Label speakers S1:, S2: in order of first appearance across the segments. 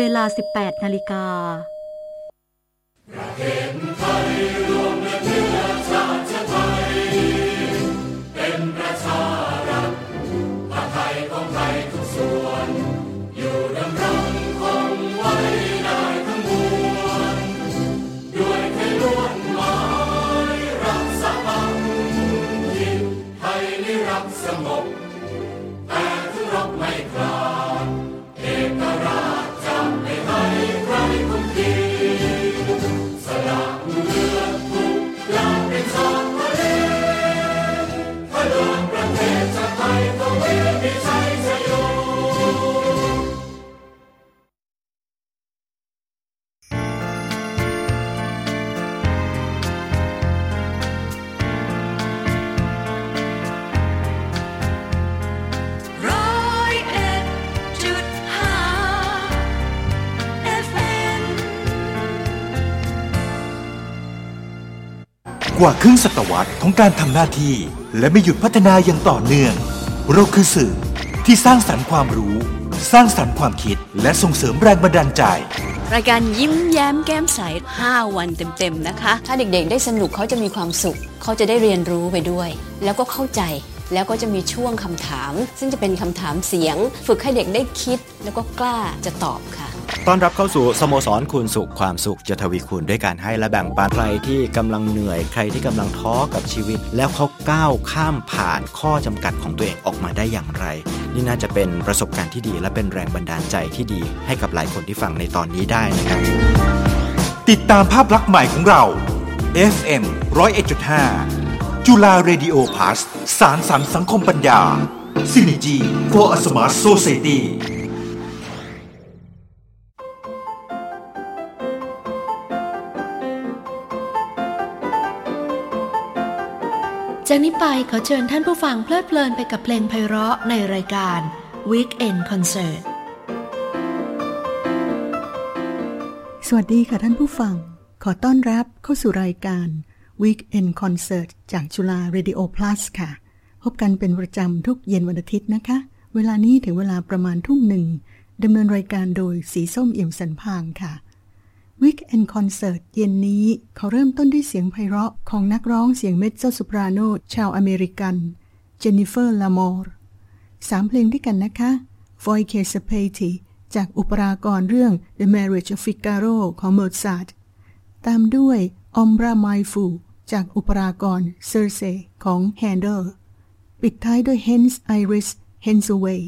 S1: เวลา 18 นาฬิกา
S2: กว่าครึ่งศตวรรษของการทำหน้าที่ และไม่หยุดพัฒนาอย่างต่อเนื่อง เราคือสื่อที่สร้างสรรค์ความรู้ สร้างสรรค์ความคิด และส่งเสริมแรงบันดาลใจ
S3: รายการยิ้มแย้มแก้มใส 5 วันเต็ม ๆ นะคะ ถ้าเด็กๆ ได้สนุกเขาจะมีความสุข เขาจะได้เรียนรู้ไปด้วย แล้วก็เข้าใจแล้วก็จะมีช่วงคำถาม ซึ่งจะเป็นคำถามเสียง ฝึกให้เด็กได้คิดแล้วก็กล้าจะตอบค่ะ
S4: ต้อนรับเข้าสู่สโมสรคูณสุขความสุขจะทวีคูณด้วยการให้และแบ่งปันใครที่กำลังเหนื่อยใครที่กำลังท้อกับชีวิต แล้วเขาก้าวข้ามผ่านข้อจำกัดของตัวเองออกมาได้อย่างไร นี่น่าจะเป็นประสบการณ์ที่ดี และเป็นแรงบันดาลใจที่ดี ให้กับหลายคนที่ฟังในตอนนี้ได้นะครับ
S2: ติดตามภาพลักษณ์ใหม่ของเรา FM 101.5 จุฬาเรดิโอพาสสารสันสังคมปัญญา Synergy for a Smart Society
S5: จากนี้ไปขอเชิญท่านผู้ฟังเพลิดเพลินไปกับเพลงไพเราะในรายการ Weekend Concert
S6: สวัสดีค่ะท่านผู้ฟัง ขอต้อนรับเข้าสู่รายการ Weekend Concert จากจุฬา Radio Plus ค่ะ พบกันเป็นประจำทุกเย็นวันอาทิตย์นะคะ เวลานี้ถึงเวลาประมาณทุ่มหนึ่งดำเนินรายการโดยสีส้มเอี่ยมสันพางค่ะ วิกแอนคอนเสิร์ตเย็นนี้เขาเริ่มต้นด้วยเสียงไพเราะของนักร้องเสียงเมซโซโซปราโนชาวอเมริกัน เจนนิเฟอร์ลามอร์สามเพลงด้วยกันนะคะ v o i c e s p a t i จากอุปรากรเรื่อง The Marriage of Figaro ของโมซาร์ตตามด้วย Ombra mai fu จากอุปรากร Serse ของ Handel ปิดท้ายด้วย Hence Iris Hence Away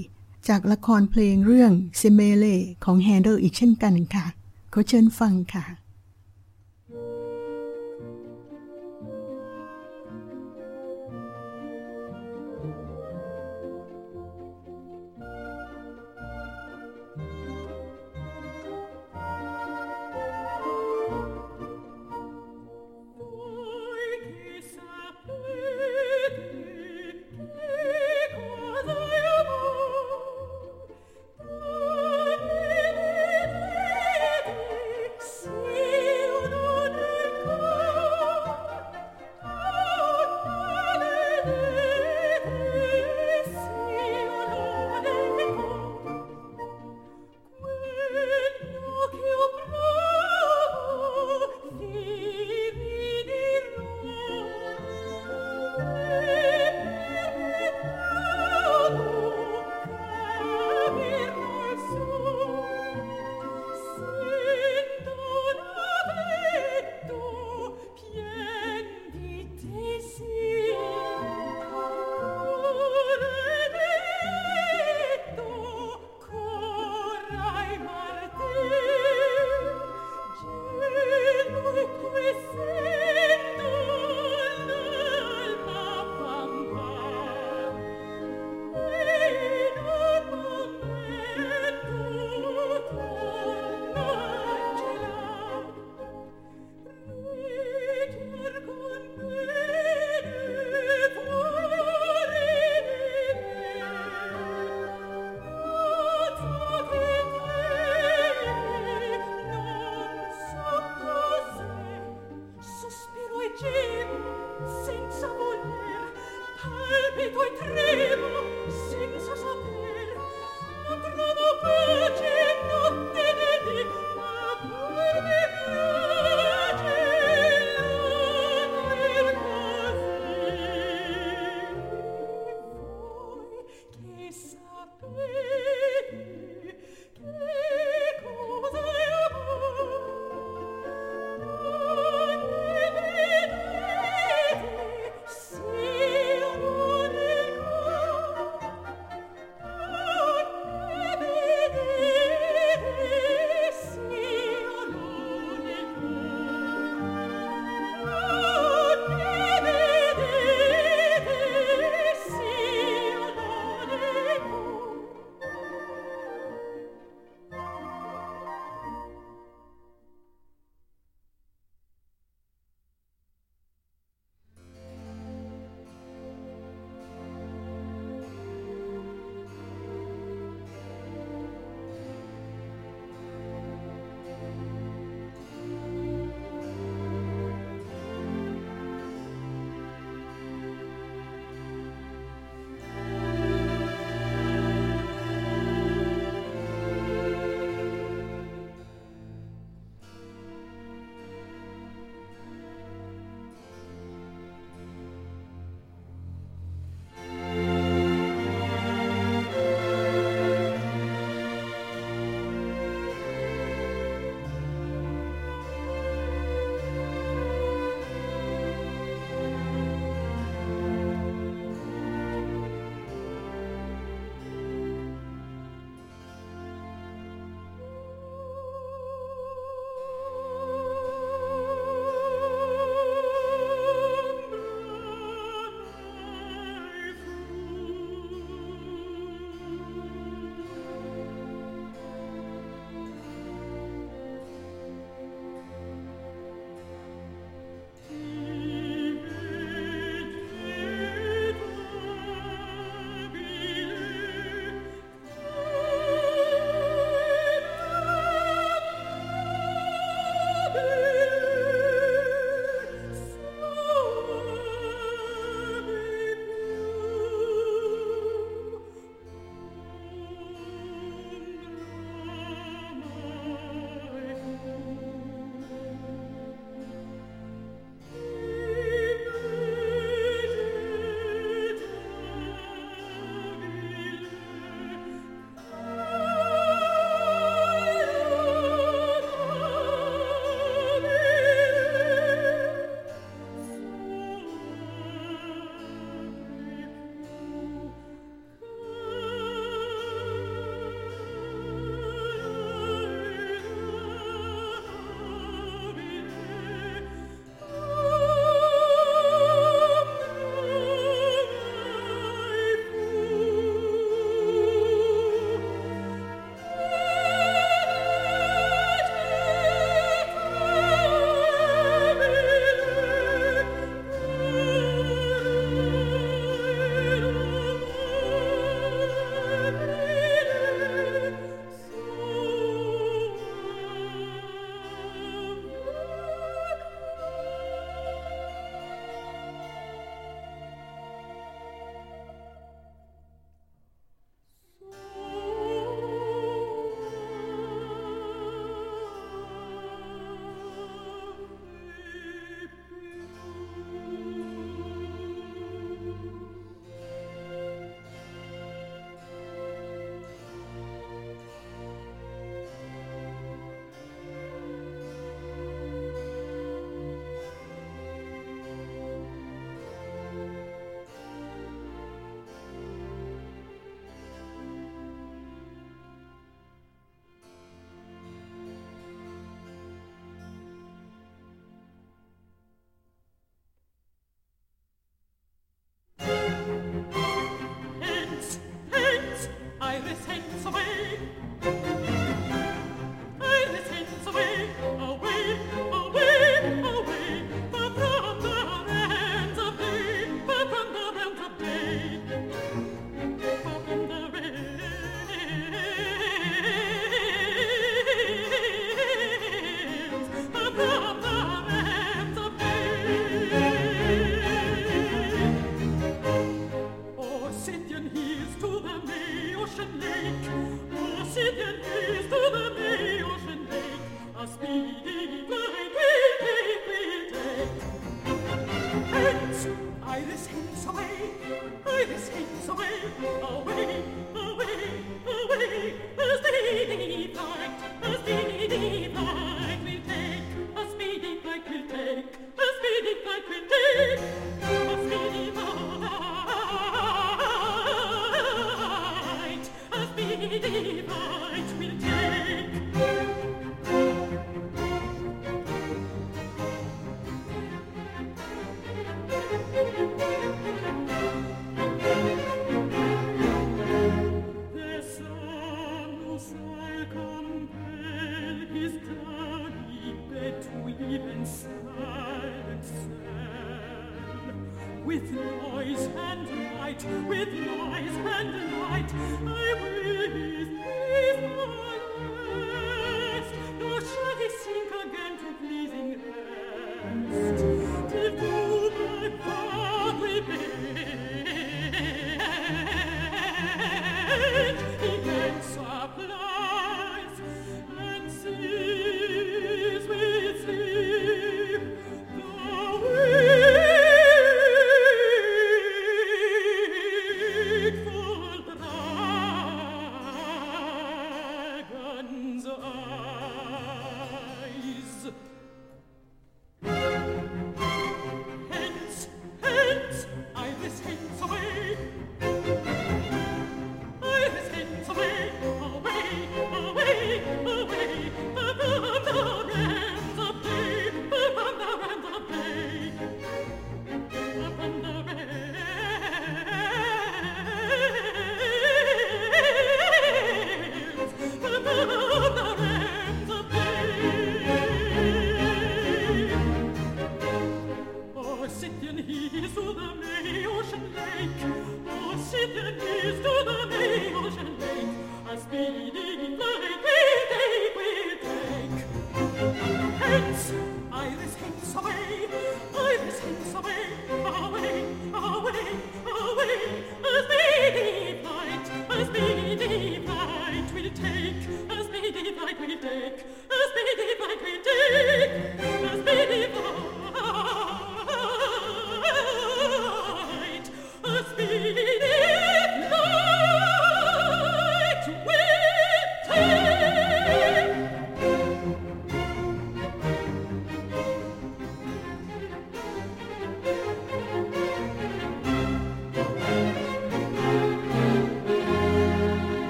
S6: จากละครเพลงเรื่อง Semele ของ Handel อีกเช่นกันค่ะ ขอเชิญฟังค่ะ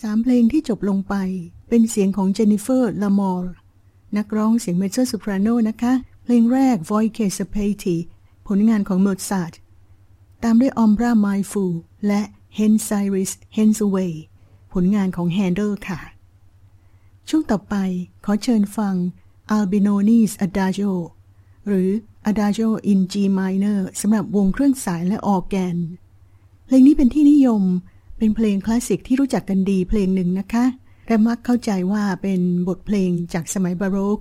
S6: สามเพลงที่จบลงไป เป็นเสียงของเจนนิเฟอร์ลาร์มอร์นักร้องเสียงเมโซโซปราโนนะคะ เพลงแรก Voice s a p a t i ผลงานของโมซาร์ทตามด้วย Ombra mai fu และ Hence, Iris, hence away ผลงานของ Handel ค่ะ ช่วงต่อไปขอเชิญฟัง Albinoni's Adagio หรือ Adagio in G minor สำหรับวงเครื่องสายและออแกน เพลงนี้เป็นที่นิยม เป็นเพลงคลาสสิกที่รู้จักกันดีเพลงหนึ่งนะคะและมักเข้าใจว่าเป็นบทเพลงจากสมัยบาโรก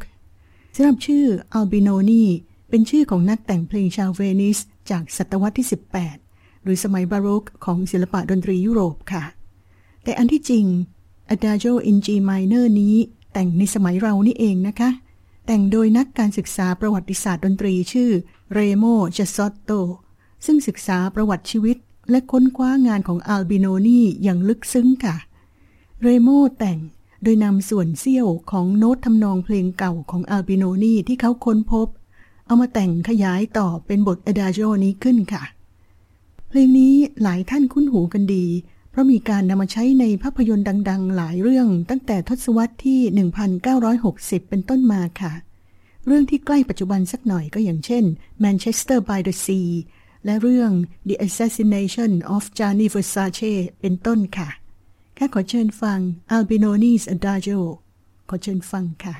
S6: สำหรับชื่ออัลบิโนนีเป็นชื่อของนักแต่งเพลงชาวเวนิส จากศตวรรษที่ 18 หรือสมัยบาโรกของศิลปะดนตรียุโรปค่ะ แต่อันที่จริง Adagio in G minor นี้แต่งในสมัยเรานี่เองนะคะ แต่งโดยนักการศึกษาประวัติศาสตร์ดนตรีชื่อเรโมจซอตโตซึ่งศึกษาประวัติชีวิต และค้นคว้างานของอัลบิโนนีอย่างลึกซึ้งค่ะ เรโมแต่งโดยนำส่วนเสี้ยวของโน้ตทำนองเพลงเก่าของอัลบิโนนีที่เขาค้นพบ เอามาแต่งขยายต่อเป็นบทอดาโจนี้ขึ้นค่ะ เพลงนี้หลายท่านคุ้นหูกันดี เพราะมีการนำมาใช้ในภาพยนตร์ดัง ๆ หลายเรื่องตั้งแต่ทศวรรษที่ 1960 เป็นต้นมาค่ะ เรื่องที่ใกล้ปัจจุบันสักหน่อยก็อย่างเช่น Manchester by the Sea และเรื่อง The Assassination of Gianni Versace เป็นต้นค่ะ แค่ขอเชิญฟัง Albinoni's Adagio ขอเชิญฟังค่ะ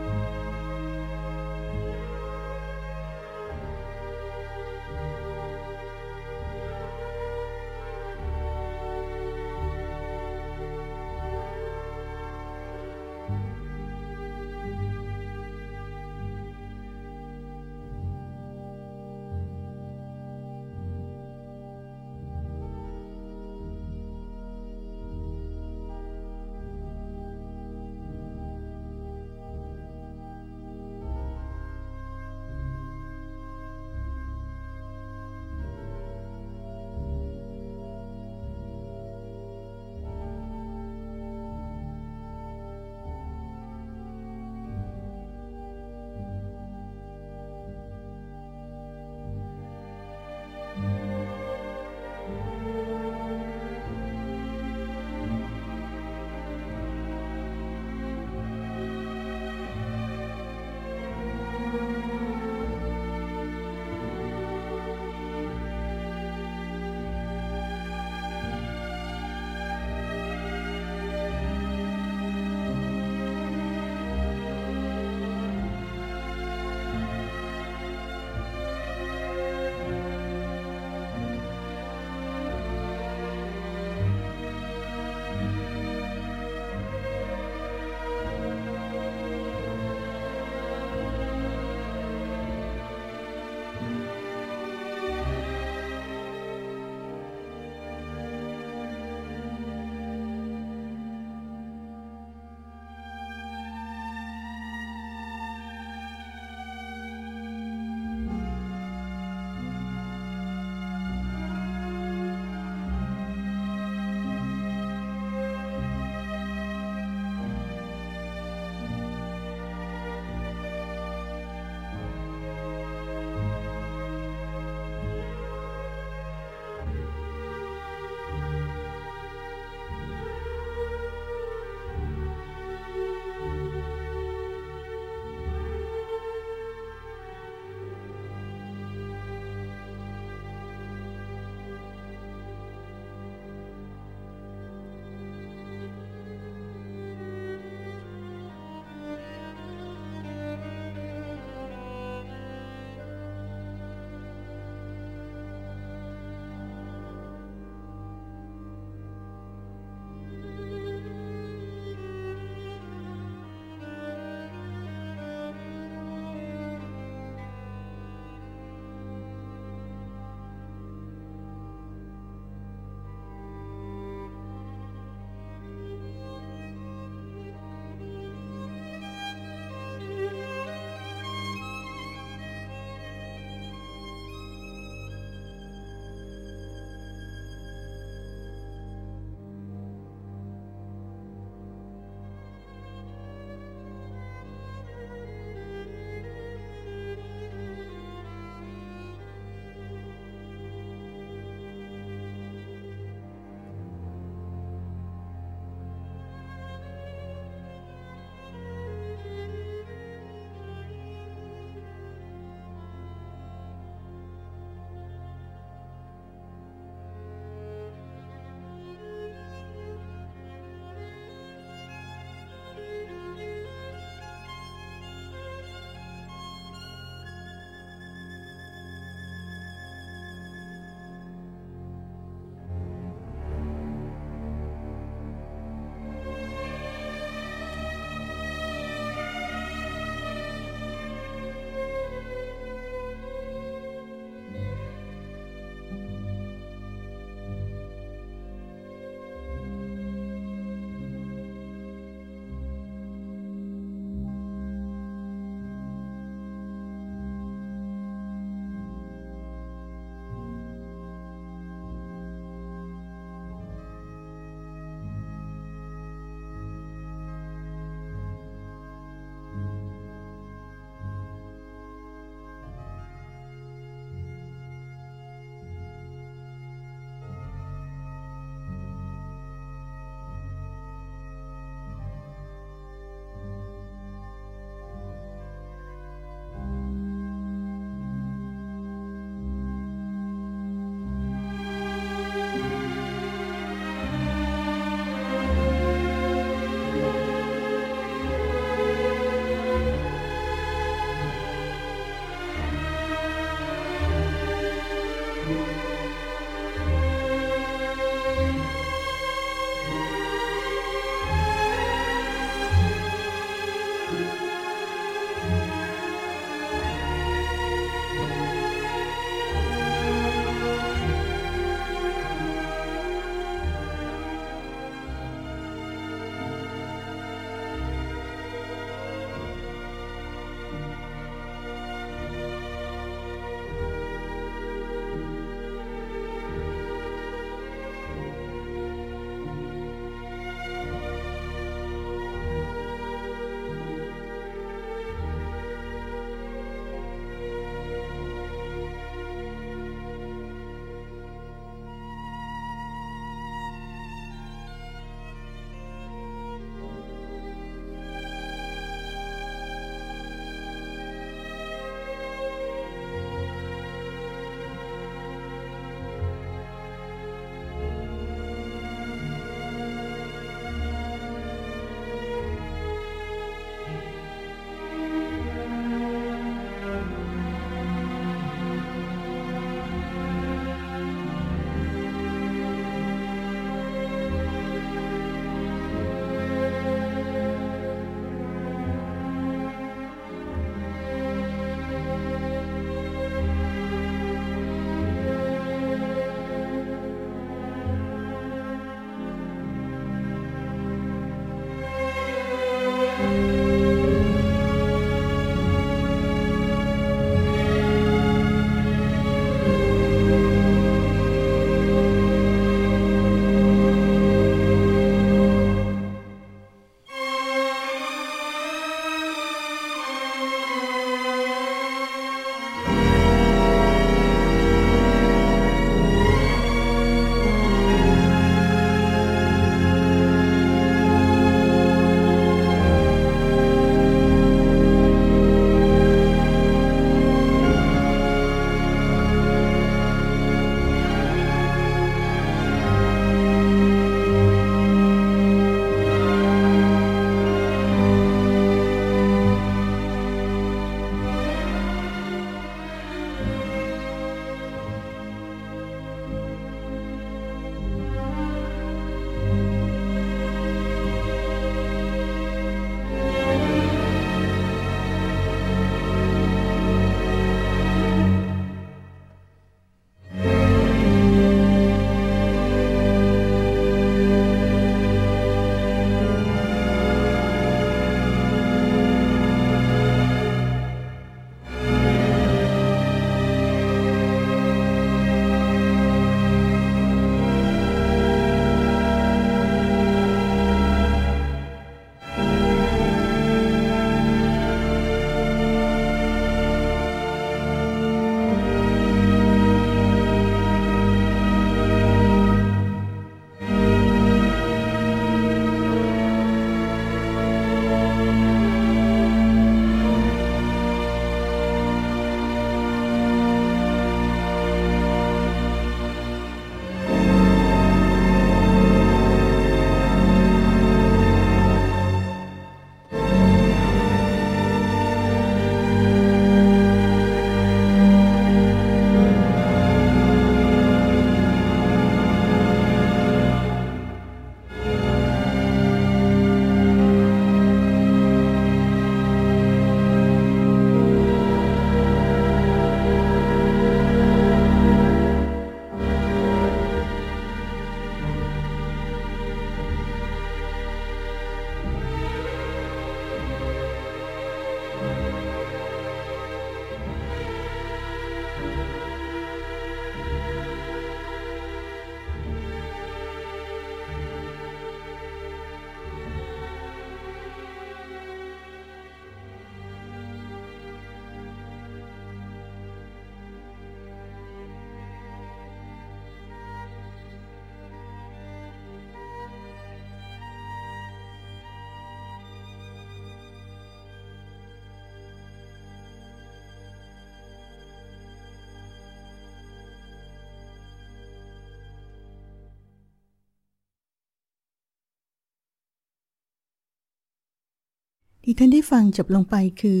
S6: ที่ท่านได้ฟังจบลงไปคือ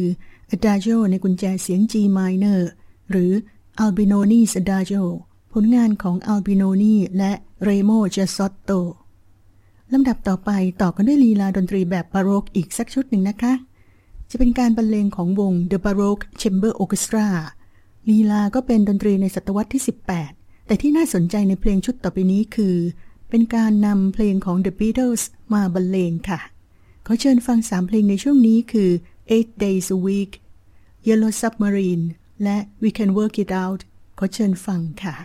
S6: Adagio ในกุญแจเสียง G minor หรือ Albinoni's Adagio ผลงานของ Albinoni และ Remo Giasotto ลำดับต่อไปต่อกันด้วยลีลาดนตรีแบบบาโรกอีกสักชุดหนึ่งนะคะ จะเป็นการบรรเลงของวง The Baroque Chamber Orchestra ลีลาก็เป็นดนตรีในศตวรรษที่ 18 แต่ที่น่าสนใจในเพลงชุดต่อไปนี้คือ เป็นการนำเพลงของ The Beatles มาบรรเลงค่ะ ขอเชิญฟังสามเพลงในช่วงนี้คือ Eight Days a Week Yellow Submarine และ We Can Work It Out ขอเชิญฟังค่ะ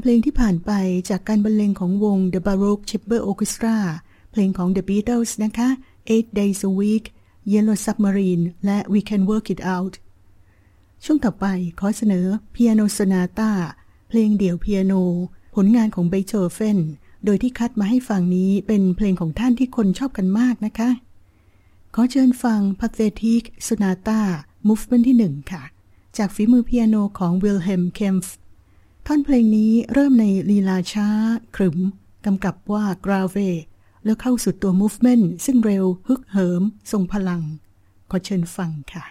S6: เพลงที่ผ่านไปจากการบรรเลงของวง The Baroque Chamber Orchestra เพลงของ The Beatles นะคะ Eight Days a Week Yellow Submarine และ We Can Work It Out ช่วงต่อไปขอเสนอ Piano Sonata เพลงเดี่ยวเปียโน ผลงานของเบโธเฟนโดยที่คัดมาให้ฟังนี้เป็นเพลงของท่านที่คนชอบกันมากนะคะ ขอเชิญฟัง Pathetic Sonata Movement ที่หนึ่งค่ะ จากฝีมือเปียโนของ Wilhelm Kempf ท่อนเพลงนี้เริ่มในลีลาช้า ขรึม กำกับว่ากราเว แล้วเข้าสู่ตัว movement ซึ่งเร็วฮึกเหิม ทรงพลัง ขอเชิญฟังค่ะ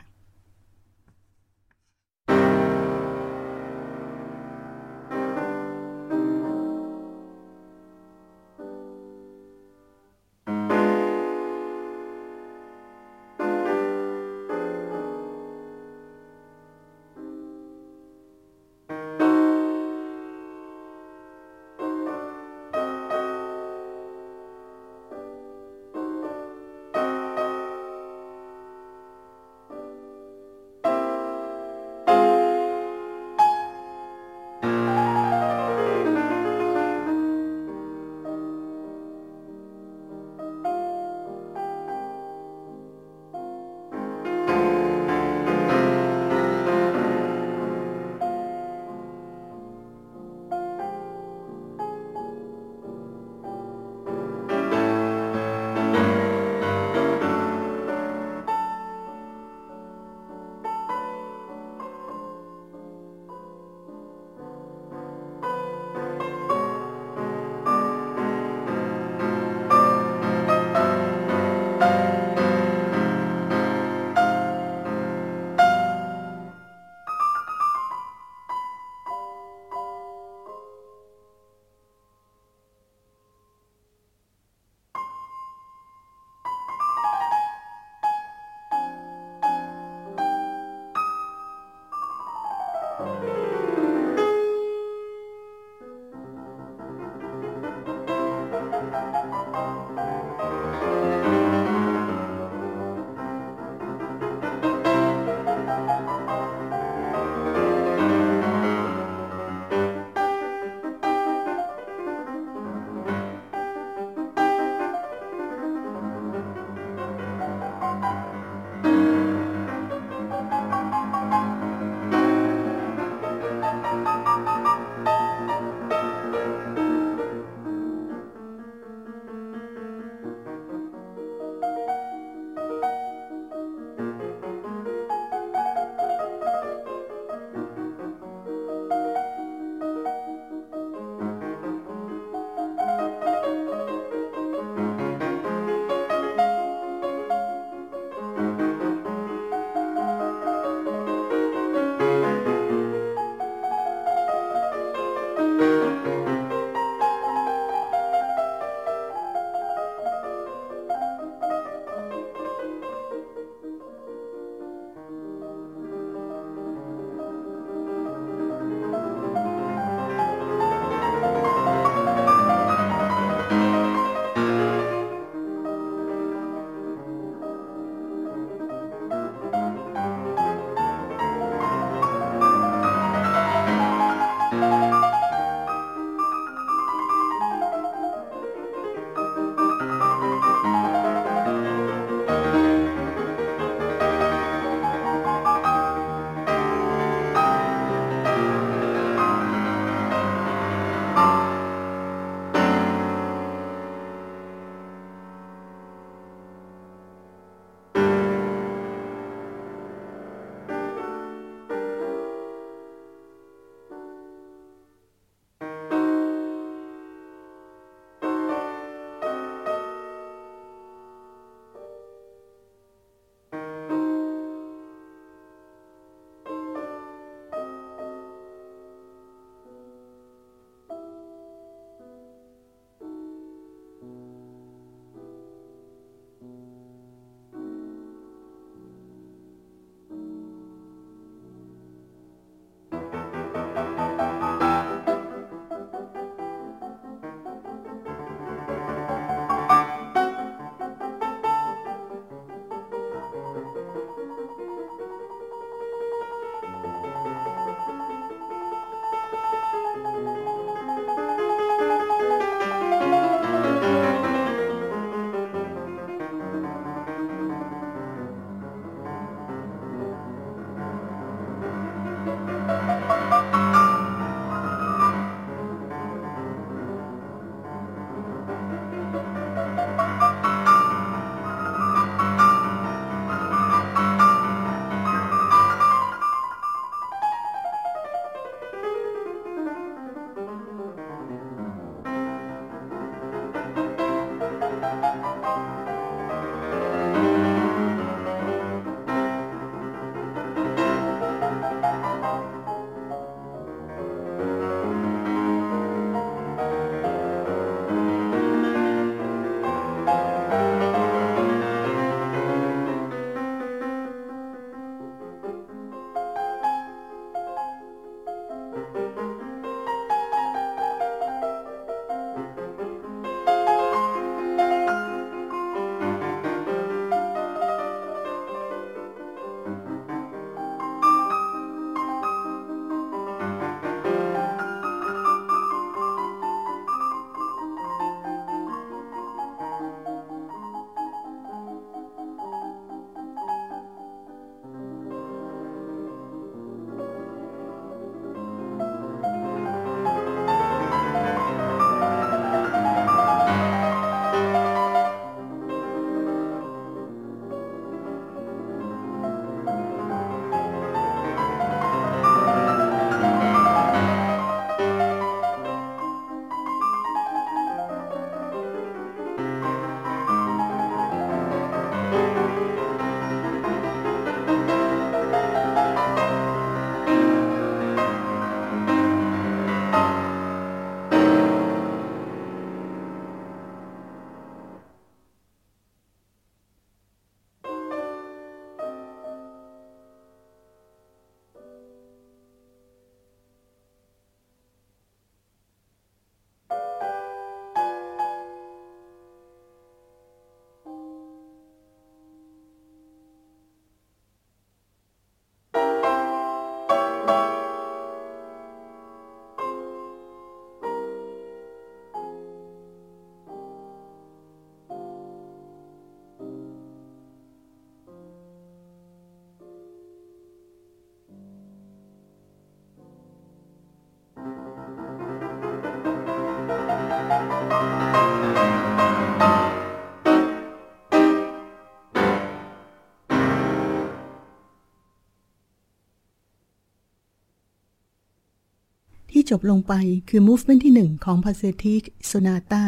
S6: จบลงไปคือ Movement ที่ 1 ของ Pathétique Sonata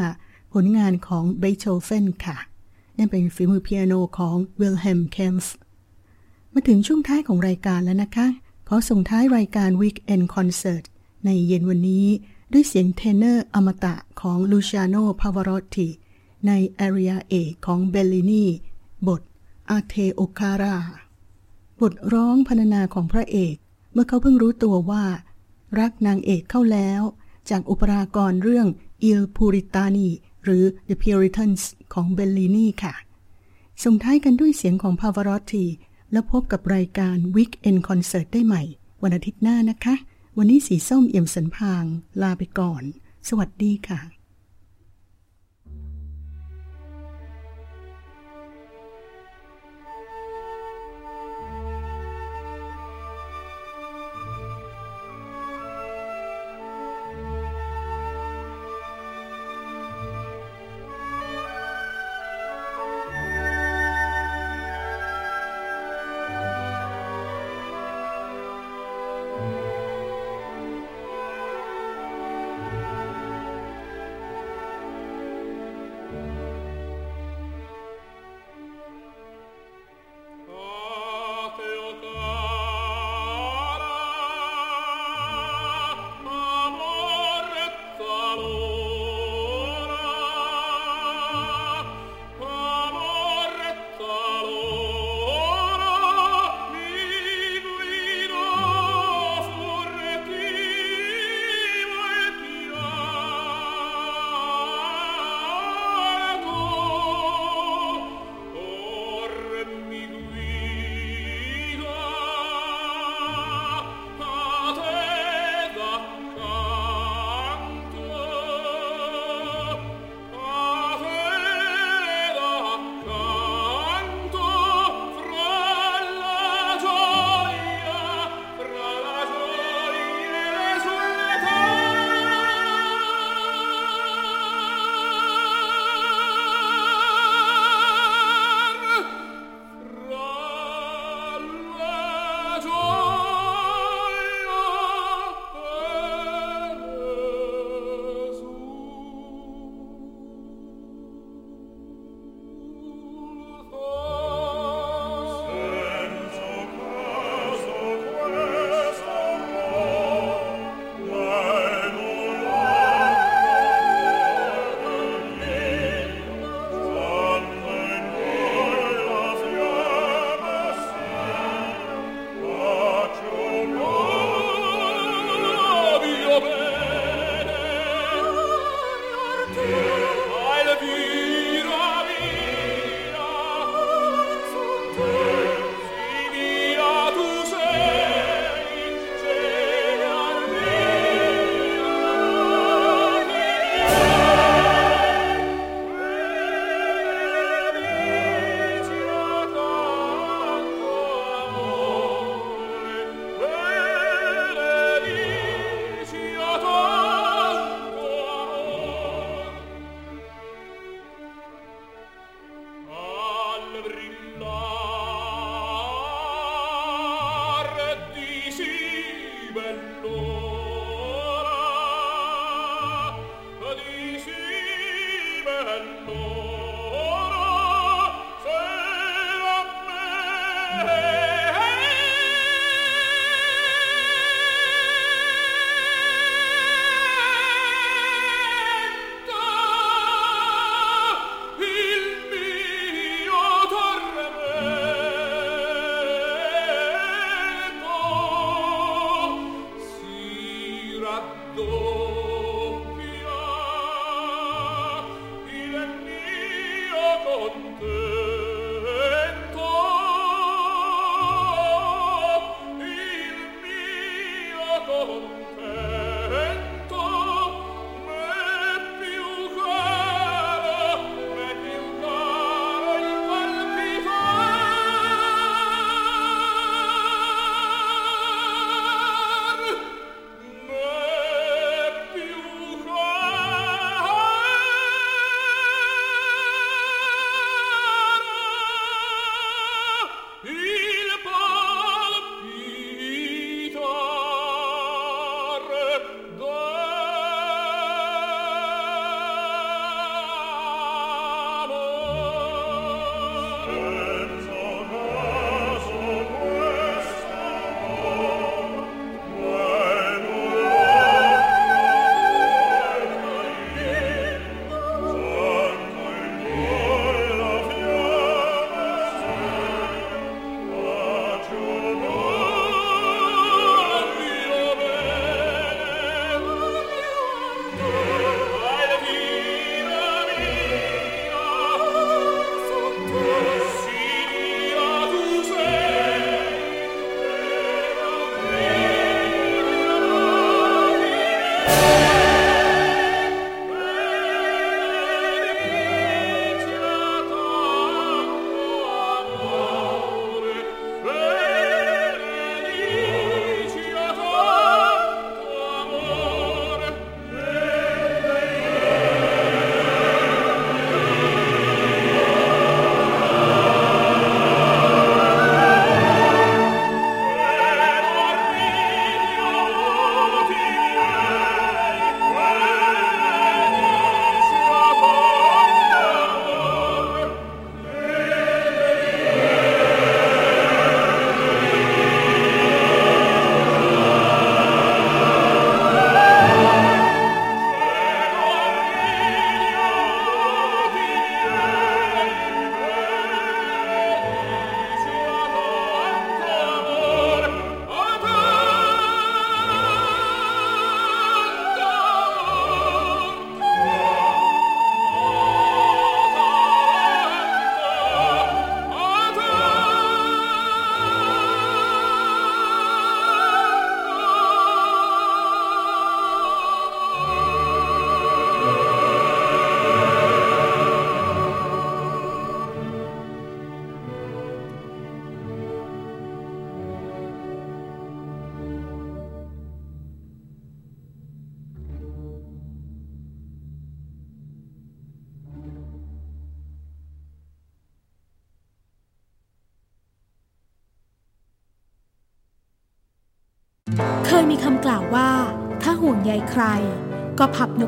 S6: ผลงานของเบโธเฟนค่ะ นั่นเป็นฝีมือเปียโนของวิลเฮมเคมฟ์มาถึงช่วงท้ายของรายการแล้วนะคะ ขอส่งท้ายรายการ Weekend Concert ในเย็นวันนี้ด้วยเสียงเทเนอร์อมตะของลูชาโนพาวารอตติใน aria เอกของเบลลินีบท A te, o caraบทร้องพรรณนาของพระเอก เมื่อเขาเพิ่งรู้ตัวว่า รักนางเอกเข้าแล้ว จากอุปรากรเรื่อง Il Puritani หรือ The Puritans ของเบลลินีค่ะ ส่งท้ายกันด้วยเสียงของพาวารอตตีแล้วพบกับรายการ Weekend Concert ได้ใหม่ วันอาทิตย์หน้านะคะ วันนี้สีส้มเอี่ยมสันพาง ลาไปก่อน สวัสดีค่ะ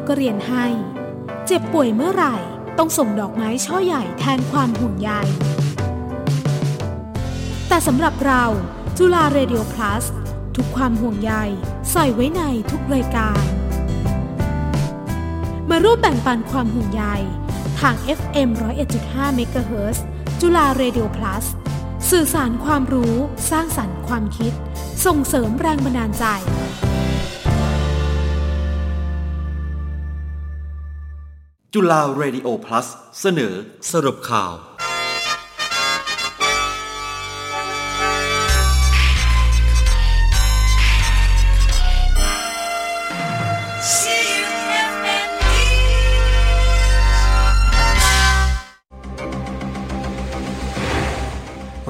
S1: ก็เรียนให้ เจ็บป่วยเมื่อไหร่ ต้องส่งดอกไม้ช่อใหญ่แทนความห่วงใย แต่สำหรับเราจุฬาเรดิโอพลัสทุกความห่วงใยใส่ไว้ในทุกรายการ มาร่วมแบ่งปันความห่วงใยทาง FM 101.5 MHz จุฬาเรดิโอพลัสสื่อสารความรู้สร้างสรรค์ความคิด ส่งเสริมแรงบันดาลใจ
S2: จุฬาเรดิโอพลัสเสนอสรุปข่าว
S7: ร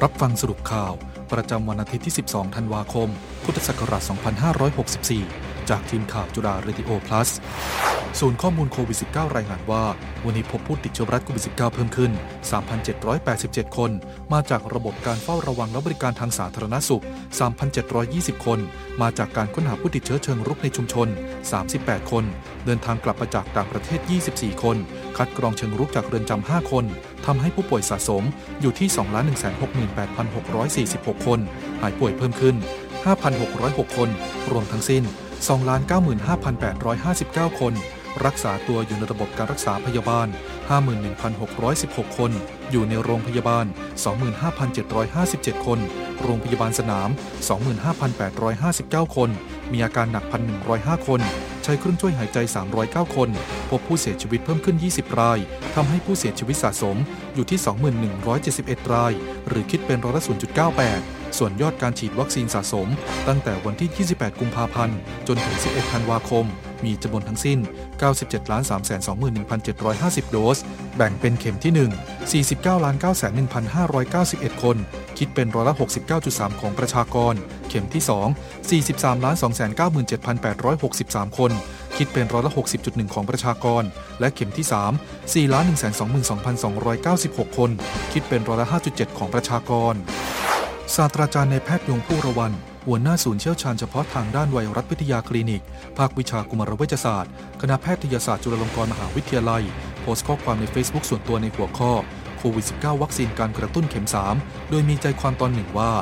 S7: ับฟังสรุปข่าว ประจำวันอาทิตย์ที่ 12 ธันวาคม พุทธศักราช 2564 จากทีมข่าวจุฬาเรดิโอพลัสศูนย์ข้อมูลโควิด -19 รายงานว่า วันนี้พบผู้ติดเชื้อรัสโควิด -19 เพิ่มขึ้น 3,787 คน มาจากระบบการเฝ้าระวังและบริการทางสาธารณสุข 3,720 คน มาจากการค้นหาผู้ติดเชื้อเชิงรุกในชุมชน 38 คน เดินทางกลับมาจากต่างประเทศ 24 คน คัดกรองเชิงรุกจากเรือนจำ 5 คนทำให้ผู้ป่วยสะสมอยู่ที่ 2,168,646 คน หายป่วยเพิ่มขึ้น 5,606 คน รวมทั้งสิ้น 295,859 คน รักษาตัวอยู่ในระบบการรักษาพยาบาล 51,616 คน อยู่ในโรงพยาบาล 25,757 คน โรงพยาบาลสนาม 25,859 คน มีอาการหนัก 1,105 คน ใช้เครื่องช่วยหายใจ 309 คน พบผู้เสียชีวิตเพิ่มขึ้น 20 ราย ทำให้ผู้เสียชีวิตสะสมอยู่ที่ 2171 ราย หรือคิดเป็นร้อยละ0.98 ส่วนยอดการฉีดวัคซีนสะสม ตั้งแต่วันที่ 28 กุมภาพันธ์ จนถึง 11 ธันวาคม มีจำนวนทั้งสิ้น 97 321,750 โดส แบ่งเป็นเข็มที่ 1 49 9 1,591 คน คิดเป็นร้อยละ 69.3 ของประชากร เข็มที่ 2 43 297,863 คน คิดเป็นร้อยละ 60.1 ของประชากร และเข็มที่ 3 4 122,296 คน คิดเป็นร้อยละ 5.7 ของประชากร ศาสตราจารย์ในแพทย์ยงผู้ระวัน หัวหน้าศูนย์เชี่ยวชาญเฉพาะทางด้านไวรัสวิทยาคลินิก ภาควิชากุมารเวชศาสตร์ คณะแพทยศาสตร์จุฬาลงกรณ์มหาวิทยาลัย โพสต์ข้อความใน Facebook ส่วนตัวในหัวข้อ วิด -19 วัคซีนการกระตุ้นเข็ม 3 โดยมีใจความตอนหนึ่งว่า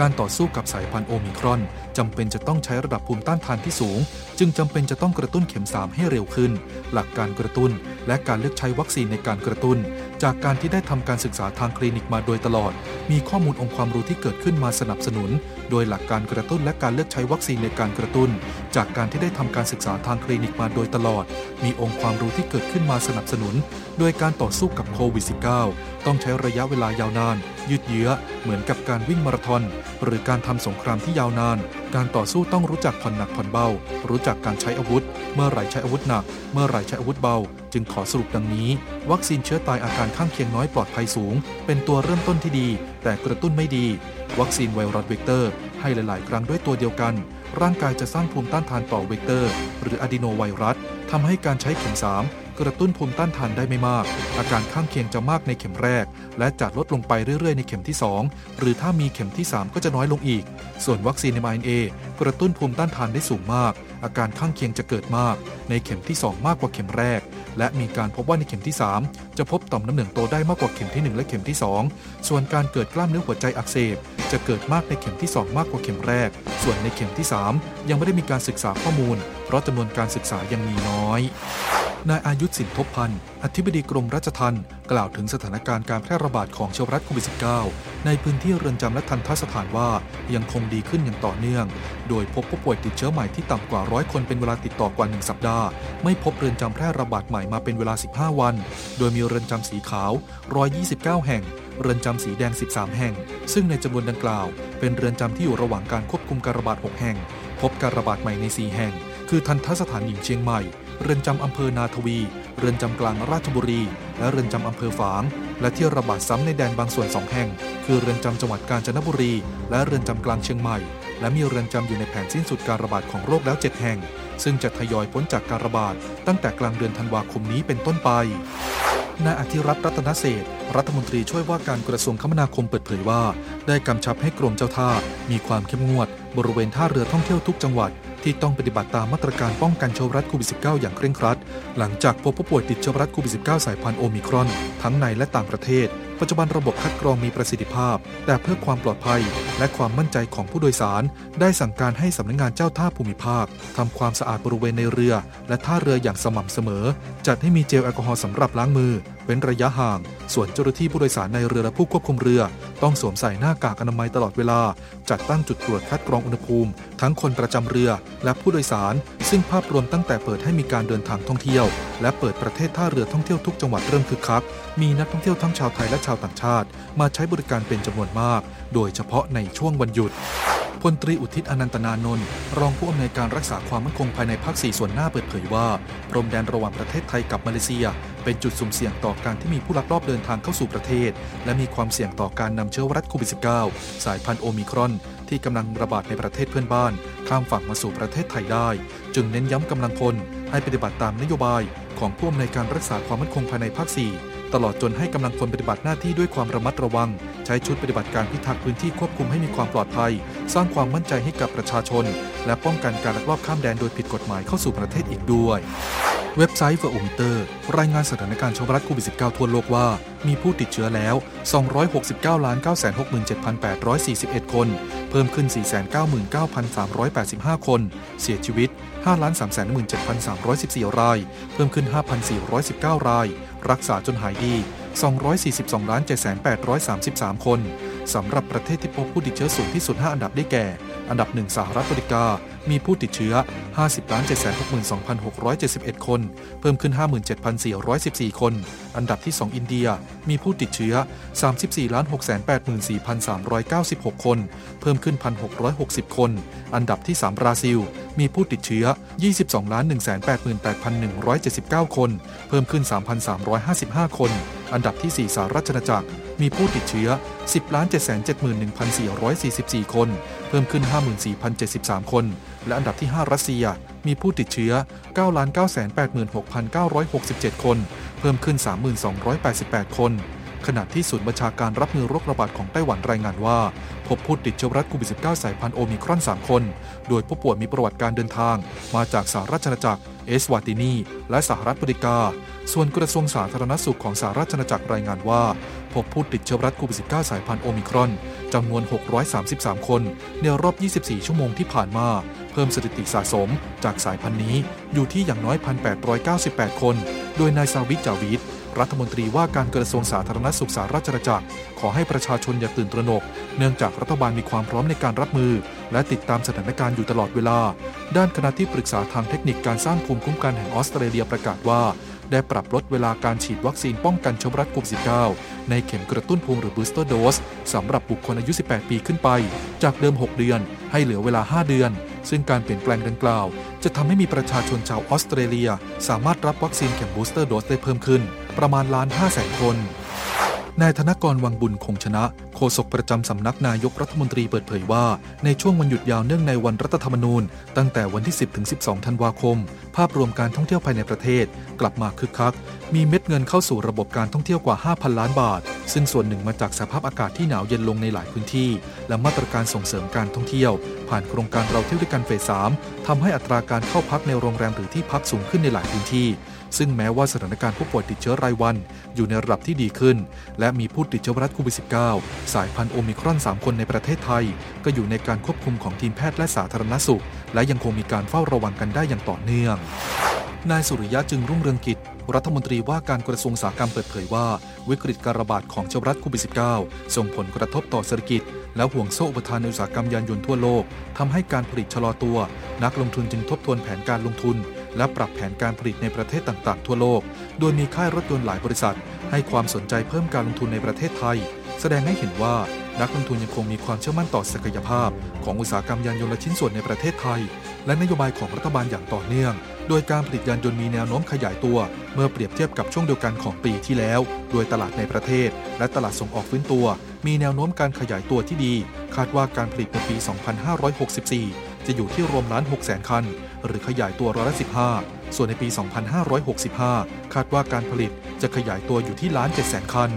S7: การต่อสู้กับสายพันธุ์โอมิครอนจำเป็นจะต้องใช้ระดับภูมิต้านทานที่สูง จึงจำเป็นจะต้องกระตุ้นเข็ม 3 ให้เร็วขึ้น หลักการกระตุ้น และการเลือกใช้วัคซีนในการกระตุ้น จากการที่ได้ทำการศึกษาทางคลินิกมาโดยตลอด มีข้อมูลองค์ความรู้ที่เกิดขึ้นมาสนับสนุน โดยหลักการกระตุ้นและการเลือกใช้วัคซีนในการกระตุ้น จากการที่ได้ทำการศึกษาทางคลินิกมาโดยตลอด มีองค์ความรู้ที่เกิดขึ้นมาสนับสนุน โดยการต่อสู้กับโควิด -19 ต้องใช้ระยะเวลายาวนานยืดเยื้อ เหมือนกับการวิ่งมาราธอน หรือการทำสงครามที่ยาวนาน การต่อสู้ต้องรู้จักผ่อนหนักผ่อนเบา รู้จักการใช้อาวุธ เมื่อไหร่ใช้อาวุธหนัก เมื่อไหร่ใช้อาวุธเบา จึงขอสรุปดังนี้ วัคซีนเชื้อตายอาการข้างเคียงน้อยปลอดภัยสูง เป็นตัวเริ่มต้นที่ดี แต่กระตุ้นไม่ดี วัคซีนไวรัสเวกเตอร์ ให้หลาย ๆ ครั้งด้วยตัวเดียวกัน ร่างกายจะสร้างภูมิต้านทานต่อเวกเตอร์ หรืออะดีโนไวรัสทำให้การใช้เข็ม3 กระตุ้นภูมิต้านทานได้ไม่มาก อาการข้างเคียงจะมากในเข็มแรก และจะลดลงไปเรื่อยๆในเข็มที่ 2 หรือถ้ามีเข็มที่ 3 ก็จะน้อยลงอีก ส่วนวัคซีน mRNA กระตุ้นภูมิต้านทานได้สูงมาก อาการข้างเคียงจะเกิดมาก ในเข็มที่ 2 มากกว่าเข็มแรก และมีการพบว่าในเข็มที่ 3 จะพบต่อมน้ำเหลืองโตได้มากกว่าเข็มที่ 1 และเข็มที่ 2 ส่วนการเกิดกล้ามเนื้อหัวใจอักเสบจะเกิดมากในเข็มที่ 2 มากกว่าเข็มแรก ส่วนในเข็มที่ 3 ยังไม่ได้มีการศึกษาข้อมูล เพราะจำนวนการศึกษายังมีน้อย นายอายุสินทบพันธ์ อธิบดีกรมราชทัณฑ์กล่าวถึงสถานการณ์การแพร่ระบาดของเชื้อรัสโควิด -19 ในพื้นที่เรือนจำและทันทสถานว่ายังคงดีขึ้นอย่างต่อเนื่อง โดยพบผู้ป่วยติดเชื้อใหม่ที่ต่ำกว่าร้อยคนเป็นเวลาติดต่อกว่า 1 สัปดาห์ ไม่พบเรือนจำแพร่ระบาดใหม่มาเป็นเวลา 15 วัน โดยมีเรือนจำสีขาว 129 แห่ง เรือนจำสีแดง 13 แห่ง ซึ่งในจำนวนดังกล่าว เป็นเรือนจำที่อยู่ระหว่างการควบคุมการระบาด 6 แห่ง พบการระบาดใหม่ใน 4 แห่ง คือทันทสถานหญิงเชียงใหม่ เรือนจำอำเภอนาทวี เรือนจำกลางราชบุรี และเรือนจำอำเภอฝาง และที่ระบาดซ้ำในแดนบางส่วน2แห่ง คือเรือนจำจังหวัดกาญจนบุรี และเรือนจำกลางเชียงใหม่ และมีเรือนจำอยู่ในแผนสิ้นสุดการระบาดของโรคแล้ว 7 แห่ง ซึ่งจะทยอยพ้นจากการระบาด ตั้งแต่กลางเดือนธันวาคมนี้เป็นต้นไปนายอธิรัตน์รัตนเศษรัฐมนตรีช่วยว่าการกระทรวงคมนาคมเปิดเผยว่า ได้กำชับให้กรมเจ้าท่า มีความเข้มงวด บริเวณท่าเรือท่องเที่ยวทุกจังหวัด ที่ต้องปฏิบัติตามมาตรการป้องกันเชื้อไวรัสโควิด -19 อย่างเคร่งครัด หลังจากพบผู้ป่วยติดเชื้อไวรัสโควิด -19 สายพันธุ์โอมิครอน ทั้งในและต่างประเทศ ปัจจุบันระบบคัดกรองมีประสิทธิภาพ แต่เพื่อความปลอดภัย และความมั่นใจของผู้โดยสาร ได้สั่งการให้สำนักงงานเจ้าท่าภูมิภาคทำความสะอาดบริเวณในเรือ และท่าเรืออย่างสม่ำเสมอ จัดให้มีเจลแอลกอฮอล์สำหรับล้างมือ เว้นระยะห่าง ส่วนเจ้าหน้าที่ผู้โดยสารในเรือและผู้ควบคุมเรือ ต้องสวมใส่หน้ากากอนามัยตลอดเวลาจัดตั้งจุดตรวจคัดกรองอุณหภูมิ ทั้งคนประจำเรือและผู้โดยสาร ซึ่งภาพรวมตั้งแต่เปิดให้มีการเดินทางท่องเที่ยว และเปิดประเทศท่าเรือท่องเที่ยวทุกจังหวัดเริ่มคึกคัก มีนักท่องเที่ยวทั้งชาวไทยและชาวต่างชาติ มาใช้บริการเป็นจำนวนมาก โดยเฉพาะในช่วงวันหยุดพลตรีอุทิศอนันตนานนท์รองผู้อำนวยการรักษาความมั่นคงภายในภาค 4 ส่วนหน้าเปิดเผยว่า พรมแดนระหว่างประเทศไทยกับมาเลเซีย เป็นจุดสุ่มเสี่ยงต่อการที่มีผู้ลักลอบเดินทางเข้าสู่ประเทศ และมีความเสี่ยงต่อการนำเชื้อไวรัสโควิด -19 สายพันธุ์โอมิครอนที่กำลังระบาดในประเทศเพื่อนบ้าน ข้ามฝั่งมาสู่ประเทศไทยได้ จึงเน้นย้ำกำลังพลให้ปฏิบัติตามนโยบายของผู้อำนวยการรักษาความมั่นคงภายในภาค 4 ตลอดจนให้กำลังพลปฏิบัติหน้าที่ด้วยความระมัดระวัง ใช้ชุดปฏิบัติการพิทักษ์พื้นที่ควบคุมให้มีความปลอดภัย สร้างความมั่นใจให้กับประชาชน และป้องกันการลักลอบข้ามแดนโดยผิดกฎหมายเข้าสู่ประเทศอีกด้วย เว็บไซต์เฟอร์โอมิเตอร์รายงานสถานการณ์เชื้อไวรัสโควิด -19 ทั่วโลกว่า มีผู้ติดเชื้อแล้ว 269 967,841 คน เพิ่มขึ้น 499,385 คน เสียชีวิต 5,317,314 ราย เพิ่มขึ้น 5,419 ราย รักษาจนหายดี 242 7,833คน สำหรับประเทศที่พบผู้ติดเชื้อสูงที่สุด 5 อันดับได้แก่ อันดับ1สหรัฐอเมริกา มีผู้ติดเชื้อ 50 762,671 คน เพิ่มขึ้น 57,414 คน อันดับที่ 2 อินเดีย มีผู้ติดเชื้อ 34 684,396 คน เพิ่มขึ้น 1,660 คน อันดับที่ 3 บราซิล มีผู้ติดเชื้อ 22 188,179 คน เพิ่มขึ้น 3,355 คน อันดับที่ 4 สหรัฐอาณาจักร มีผู้ติดเชื้อ 10 771,444 คน เพิ่มขึ้น 54,073 คน และอันดับที่ 5 รัสเซีย มีผู้ติดเชื้อ 9,986,967 คน เพิ่มขึ้น 3,288 คน ขณะที่ศูนย์บัญชาการรับมือโรคระบาดของไต้หวันรายงานว่า พบผู้ติดเชื้อรัสโควิด -19 สายพันธุ์โอมิครอน 3 คน โดยผู้ป่วยมีประวัติการเดินทาง มาจากสหรัฐอาณาจักร เอสวาตินี และสหรัฐอเมริกา ส่วนกระทรวงสาธารณสุขของสหรัฐอาณาจักรรายงานว่า พบผู้ติดเชื้อรัสโควิด -19 สายพันธุ์โอมิครอนจำนวน 633 คน ในรอบ 24 ชั่วโมงที่ผ่านมา เพิ่มสถิติสะสม จากสายพันธุ์นี้อยู่ที่อย่างน้อย 1,898 คน โดยนายซาวิจาวิด รัฐมนตรีว่าการกระทรวงสาธารณสุขสหรัฐอาณาจักร ขอให้ประชาชนอย่าตื่นตระหนก เนื่องจากรัฐบาลมีความพร้อมในการรับมือ และติดตามสถานการณ์อยู่ตลอดเวลา ด้านคณะที่ปรึกษาทางเทคนิคการสร้างภูมิคุ้มกันแห่งออสเตรเลียประกาศว่า ได้ปรับลดเวลาการฉีดวัคซีนป้องกันเชื้อไวรัสโควิด -19 ในเข็มกระตุ้นภูมิหรือ booster dose สำหรับบุคคลอายุ 18 ปีขึ้นไป จากเดิม 6 เดือน ให้เหลือเวลา 5 เดือนซึ่งการเปลี่ยนแปลงดังกล่าว จะทำให้มีประชาชนชาวออสเตรเลีย สามารถรับวัคซีนเข็ม booster dose ได้เพิ่มขึ้น ประมาณล้าน5แสนคน นายธนกรวังบุญคงชนะ โฆษกประจำสำนักนายกรัฐมนตรีเปิดเผยว่า ในช่วงวันหยุดยาวเนื่องในวันรัฐธรรมนูญ ตั้งแต่วันที่ 10ถึง12 ธันวาคม ภาพรวมการท่องเที่ยวภายในประเทศ กลับมาคึกคัก มีเม็ดเงินเข้าสู่ระบบการท่องเที่ยวกว่า 5,000 ล้านบาท ซึ่งส่วนหนึ่งมาจากสภาพอากาศที่หนาวเย็นลงในหลายพื้นที่ และมาตรการส่งเสริมการท่องเที่ยว ผ่านโครงการเราเที่ยวด้วยกันเฟส3ทำให้อัตราการเข้าพักในโรงแรมหรือที่พักสูงขึ้นในหลายพื้นที่ ซึ่งแม้ว่าสถานการณ์ผู้ป่วยติดเชื้อรายวัน อยู่ในระดับที่ดีขึ้น และมีผู้ติดเชื้อไวรัสโควิด -19 สายพันธุ์โอมิครอน 3 คนในประเทศไทย ก็อยู่ในการควบคุมของทีมแพทย์และสาธารณสุข และยังคงมีการเฝ้าระวังกันได้อย่างต่อเนื่องนายสุริยะจึงรุ่งเรืองกิจ รัฐมนตรีว่าการกระทรวงสาหกรรมเปิดเผยว่า วิกฤตการระบาดของเชื้อไวรัสโควิด -19 ส่งผลกระทบต่อเศรษฐกิจ และห่วงโซ่อุปทานในอุตสาหกรรมยานยนต์ทั่วโลกทำให้การผลิตชะลอตัว นักลงทุนจึงทบทวนแผนการลงทุน และปรับแผนการผลิตในประเทศต่างๆ ทั่วโลก โดยมีค่ายรถยนต์หลายบริษัท ให้ความสนใจเพิ่มการลงทุนในประเทศไทย แสดงให้เห็นว่านักลงทุนยังคงมีความเชื่อมั่นต่อศักยภาพ ของอุตสาหกรรมยานยนต์และชิ้นส่วนในประเทศไทย และนโยบายของรัฐบาลอย่างต่อเนื่อง โดยการผลิตยานยนต์มีแนวโน้มขยายตัว เมื่อเปรียบเทียบกับช่วงเดียวกันของปีที่แล้ว โดยตลาดในประเทศ และตลาดส่งออกฟื้นตัว มีแนวโน้มการขยายตัวที่ดี คาดว่าการผลิตในปี 2564 จะอยู่ที่รวมล้าน6แสนคัน หรือขยายตัวร้อยละ15 ส่วนในปี 2565 คาดว่าการผลิตจะขยายตัวอยู่ที่ล้าน7แสนคัน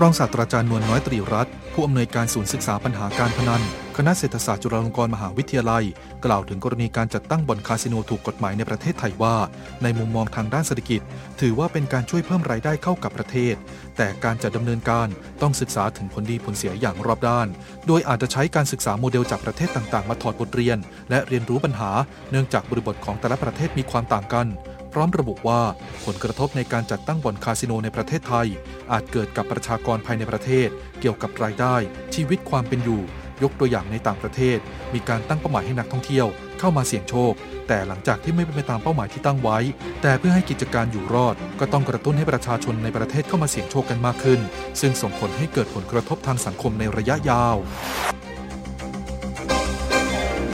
S7: รองศาสตราจารย์นวลน้อยตรีรัตน์ผู้อำนวยการศูนย์ศึกษาปัญหาการพนัน คณะเศรษฐศาสตร์จุฬาลงกรณ์มหาวิทยาลัย กล่าวถึงกรณีการจัดตั้งบ่อนคาสิโนถูกกฎหมายในประเทศไทยว่า ในมุมมองทางด้านเศรษฐกิจ ถือว่าเป็นการช่วยเพิ่มรายได้เข้ากับประเทศ แต่การจะดำเนินการต้องศึกษาถึงผลดีผลเสียอย่างรอบด้าน โดยอาจจะใช้การศึกษาโมเดลจากประเทศต่างๆ มาถอดบทเรียน และเรียนรู้ปัญหา เนื่องจากบริบทของแต่ละประเทศมีความต่างกัน พร้อมระบุว่าผลกระทบในการจัดตั้งบ่อนคาสิโนในประเทศไทย อาจเกิดกับประชากรภายในประเทศ เกี่ยวกับรายได้ ชีวิตความเป็นอยู่ ยกตัวอย่างในต่างประเทศ มีการตั้งเป้าหมายให้นักท่องเที่ยวเข้ามาเสี่ยงโชค แต่หลังจากที่ไม่เป็นไปตามเป้าหมายที่ตั้งไว้ แต่เพื่อให้กิจการอยู่รอด ก็ต้องกระตุ้นให้ประชาชนในประเทศเข้ามาเสี่ยงโชคกันมากขึ้น ซึ่งส่งผลให้เกิดผลกระทบทางสังคมในระยะยาว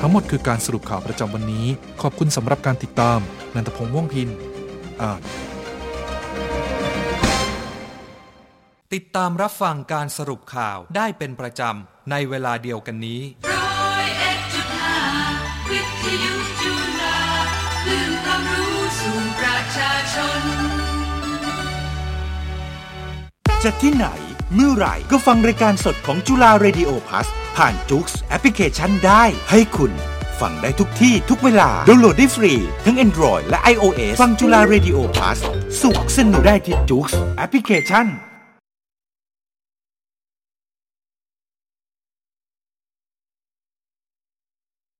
S7: ทั้งหมดคือการสรุปข่าวประจำวันนี้ ขอบคุณสำหรับการติดตาม นันทพงษ์ม่วงพินอ่าน
S8: ติดตามรับฟังการสรุปข่าวได้เป็นประจำในเวลาเดียวกันนี้
S9: ร้อยเอ็ดจุดห้าวิทยุจุฬาคลื่นความรู้สู่ประชาชน
S2: จะที่ไหน เมื่อไหร่ก็ฟังรายการสดของจุฬาเรดิโอพลัสผ่าน JOOX แอปพลิเคชันได้ ให้คุณฟังได้ทุกที่ทุกเวลาดาวน์โหลดได้ฟรี ทั้ง Android และ iOS ฟังจุฬาเรดิโอพลัสสุขสนุกได้ที่ JOOX แอปพลิเคชัน